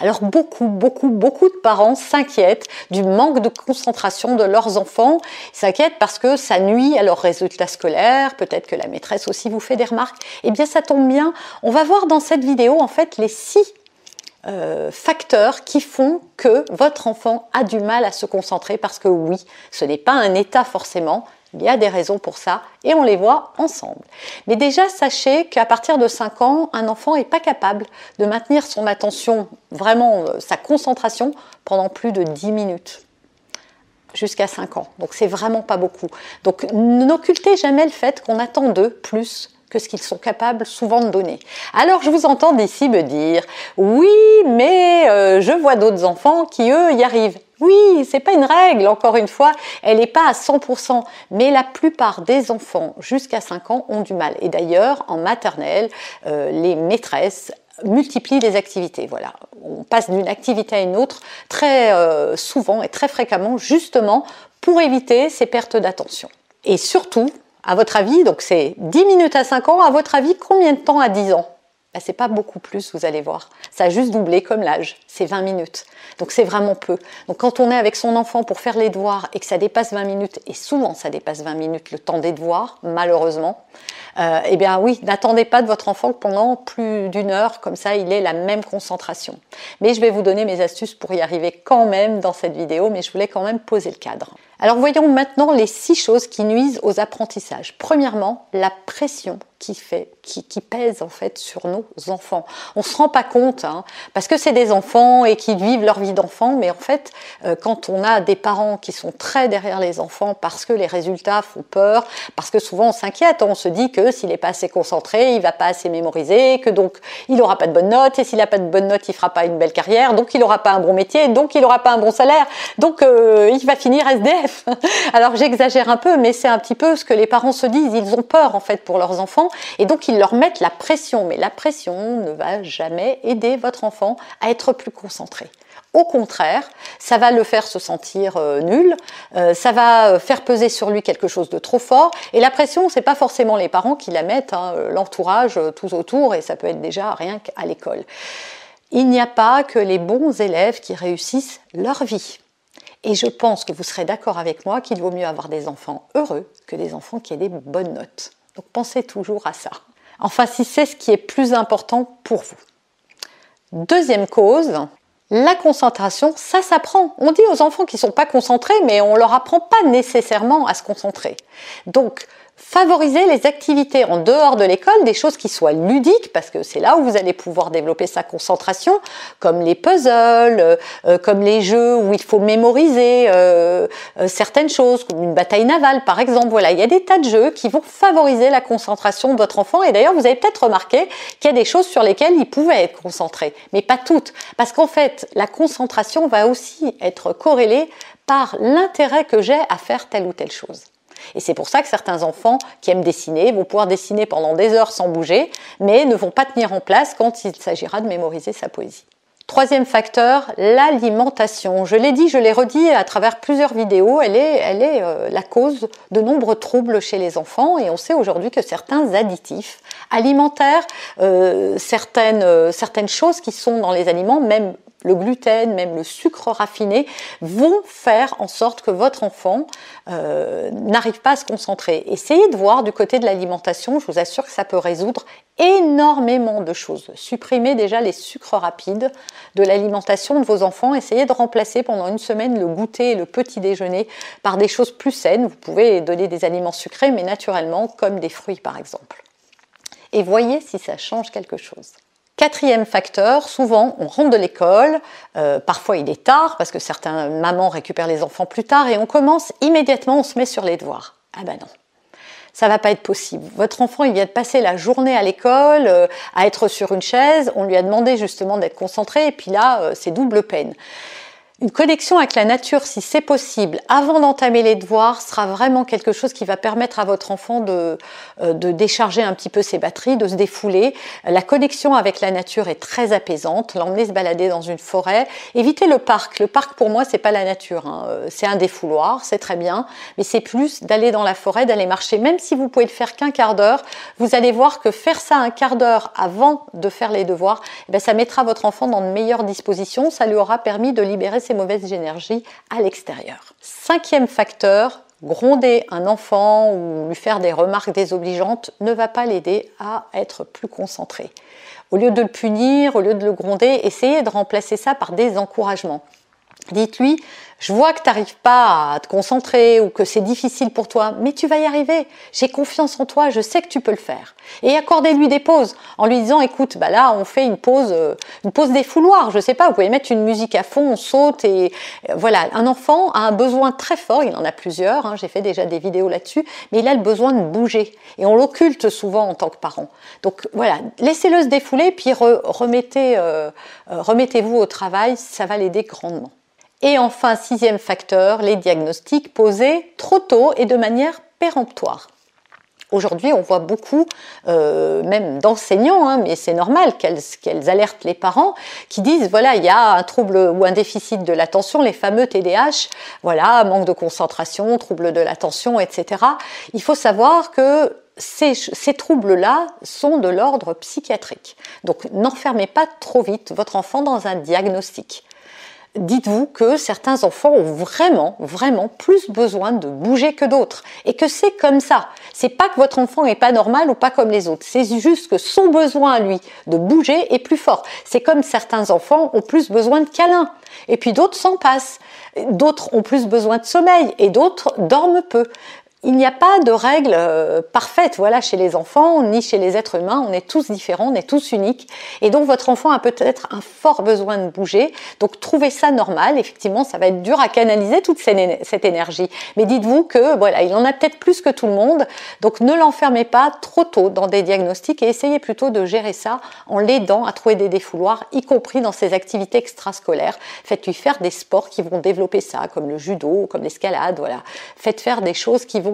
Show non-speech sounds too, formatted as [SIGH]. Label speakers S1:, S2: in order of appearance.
S1: Alors beaucoup, beaucoup, beaucoup de parents s'inquiètent du manque de concentration de leurs enfants. S'inquiètent parce que ça nuit à leurs résultats scolaires, peut-être que la maîtresse aussi vous fait des remarques. Eh bien ça tombe bien, on va voir dans cette vidéo en fait les six euh, facteurs qui font que votre enfant a du mal à se concentrer parce que oui, ce n'est pas un état forcément, il y a des raisons pour ça et on les voit ensemble. Mais déjà, sachez qu'à partir de 5 ans, un enfant n'est pas capable de maintenir son attention, vraiment euh, sa concentration, pendant plus de 10 minutes. Jusqu'à 5 ans. Donc c'est vraiment pas beaucoup. Donc n'occultez jamais le fait qu'on attend d'eux plus que ce qu'ils sont capables souvent de donner. Alors je vous entends d'ici me dire oui, mais euh, je vois d'autres enfants qui eux y arrivent. Oui, c'est pas une règle, encore une fois, elle n'est pas à 100%, mais la plupart des enfants jusqu'à 5 ans ont du mal. Et d'ailleurs, en maternelle, euh, les maîtresses multiplient les activités. Voilà, on passe d'une activité à une autre très euh, souvent et très fréquemment, justement pour éviter ces pertes d'attention. Et surtout, à votre avis, donc c'est 10 minutes à 5 ans, à votre avis, combien de temps à 10 ans? Ben, C'est pas beaucoup plus, vous allez voir. Ça a juste doublé comme l'âge, c'est 20 minutes. Donc c'est vraiment peu. Donc quand on est avec son enfant pour faire les devoirs et que ça dépasse 20 minutes, et souvent ça dépasse 20 minutes le temps des devoirs, malheureusement, euh, eh bien oui, n'attendez pas de votre enfant que pendant plus d'une heure, comme ça il ait la même concentration. Mais je vais vous donner mes astuces pour y arriver quand même dans cette vidéo, mais je voulais quand même poser le cadre. Alors voyons maintenant les six choses qui nuisent aux apprentissages. Premièrement, la pression qui, fait, qui, pèse en fait sur nos enfants. On ne se rend pas compte, hein, parce que c'est des enfants et qui vivent leur vie d'enfant, mais en fait, euh, quand on a des parents qui sont très derrière les enfants parce que les résultats font peur, parce que souvent on s'inquiète, on se dit que s'il n'est pas assez concentré, il va pas assez mémoriser, que donc il n'aura pas de bonnes notes, et s'il n'a pas de bonnes notes, il fera pas une belle carrière, donc il n'aura pas un bon métier, donc il n'aura pas un bon salaire, donc euh, il va finir SDF. [LAUGHS] Alors j'exagère un peu, mais c'est un petit peu ce que les parents se disent. Ils ont peur en fait pour leurs enfants et donc ils leur mettent la pression. Mais la pression ne va jamais aider votre enfant à être plus concentré. Au contraire, ça va le faire se sentir euh, nul, euh, ça va faire peser sur lui quelque chose de trop fort. Et la pression, c'est pas forcément les parents qui la mettent, hein, l'entourage, euh, tout autour, et ça peut être déjà rien qu'à l'école. Il n'y a pas que les bons élèves qui réussissent leur vie. Et je pense que vous serez d'accord avec moi qu'il vaut mieux avoir des enfants heureux que des enfants qui aient des bonnes notes. Donc pensez toujours à ça. Enfin, si c'est ce qui est plus important pour vous. Deuxième cause, la concentration, ça s'apprend. On dit aux enfants qu'ils ne sont pas concentrés, mais on ne leur apprend pas nécessairement à se concentrer. Donc, favoriser les activités en dehors de l'école, des choses qui soient ludiques, parce que c'est là où vous allez pouvoir développer sa concentration, comme les puzzles, euh, euh, comme les jeux où il faut mémoriser euh, certaines choses, comme une bataille navale par exemple. Voilà, il y a des tas de jeux qui vont favoriser la concentration de votre enfant. Et d'ailleurs, vous avez peut-être remarqué qu'il y a des choses sur lesquelles il pouvait être concentré, mais pas toutes, parce qu'en fait, la concentration va aussi être corrélée par l'intérêt que j'ai à faire telle ou telle chose. Et c'est pour ça que certains enfants qui aiment dessiner vont pouvoir dessiner pendant des heures sans bouger, mais ne vont pas tenir en place quand il s'agira de mémoriser sa poésie. Troisième facteur, l'alimentation. Je l'ai dit, je l'ai redit à travers plusieurs vidéos, elle est, euh, la cause de nombreux troubles chez les enfants et on sait aujourd'hui que certains additifs alimentaires, euh, euh, certaines choses qui sont dans les aliments, même le gluten, même le sucre raffiné, vont faire en sorte que votre enfant euh, n'arrive pas à se concentrer. Essayez de voir du côté de l'alimentation, je vous assure que ça peut résoudre énormément de choses. Supprimez déjà les sucres rapides de l'alimentation de vos enfants. Essayez de remplacer pendant une semaine le goûter et le petit déjeuner par des choses plus saines. Vous pouvez donner des aliments sucrés, mais naturellement, comme des fruits par exemple. Et voyez si ça change quelque chose. Quatrième facteur, souvent on rentre de l'école, euh, parfois il est tard parce que certains mamans récupèrent les enfants plus tard et on commence immédiatement, on se met sur les devoirs. Ah ben non, ça va pas être possible. Votre enfant, il vient de passer la journée à l'école, euh, à être sur une chaise, on lui a demandé justement d'être concentré et puis là, euh, c'est double peine. Une connexion avec la nature, si c'est possible, avant d'entamer les devoirs, sera vraiment quelque chose qui va permettre à votre enfant de, euh, de décharger un petit peu ses batteries, de se défouler. La connexion avec la nature est très apaisante. L'emmener se balader dans une forêt. Évitez le parc. Le parc, pour moi, c'est pas la nature. Hein. Euh, c'est un défouloir, c'est très bien, mais c'est plus d'aller dans la forêt, d'aller marcher. Même si vous pouvez le faire qu'un quart d'heure, vous allez voir que faire ça un quart d'heure avant de faire les devoirs, eh ben, ça mettra votre enfant dans de meilleures dispositions. Ça lui aura permis de libérer ses mauvaises énergies à l'extérieur. Cinquième facteur, gronder un enfant ou lui faire des remarques désobligeantes ne va pas l'aider à être plus concentré. Au lieu de le punir, au lieu de le gronder, essayez de remplacer ça par des encouragements. Dites-lui, je vois que tu n'arrives pas à te concentrer ou que c'est difficile pour toi, mais tu vas y arriver. J'ai confiance en toi, je sais que tu peux le faire. Et accordez-lui des pauses en lui disant, écoute, bah là, on fait une pause, euh, une pause des fouloirs. Je sais pas, vous pouvez mettre une musique à fond, on saute et euh, voilà. Un enfant a un besoin très fort, il en a plusieurs. Hein, j'ai fait déjà des vidéos là-dessus, mais il a le besoin de bouger et on l'occulte souvent en tant que parent. Donc voilà, laissez-le se défouler, puis euh, remettez-vous au travail, ça va l'aider grandement. Et enfin, sixième facteur, les diagnostics posés trop tôt et de manière péremptoire. Aujourd'hui, on voit beaucoup, euh, même d'enseignants, hein, mais c'est normal qu'elles alertent les parents, qui disent voilà, il y a un trouble ou un déficit de l'attention, les fameux TDAH, voilà, manque de concentration, trouble de l'attention, etc. Il faut savoir que ces, ces troubles-là sont de l'ordre psychiatrique. Donc n'enfermez pas trop vite votre enfant dans un diagnostic dites-vous que certains enfants ont vraiment, vraiment plus besoin de bouger que d'autres. Et que c'est comme ça. C'est pas que votre enfant est pas normal ou pas comme les autres. C'est juste que son besoin à lui de bouger est plus fort. C'est comme certains enfants ont plus besoin de câlins. Et puis d'autres s'en passent. D'autres ont plus besoin de sommeil et d'autres dorment peu il n'y a pas de règle euh, parfaite, voilà, chez les enfants ni chez les êtres humains. On est tous différents, on est tous uniques, et donc votre enfant a peut-être un fort besoin de bouger. Donc trouvez ça normal. Effectivement, ça va être dur à canaliser toute cette énergie, mais dites-vous que voilà, il en a peut-être plus que tout le monde. Donc ne l'enfermez pas trop tôt dans des diagnostics et essayez plutôt de gérer ça en l'aidant à trouver des défouloirs, y compris dans ses activités extrascolaires. Faites-lui faire des sports qui vont développer ça, comme le judo, comme l'escalade. Voilà, faites faire des choses qui vont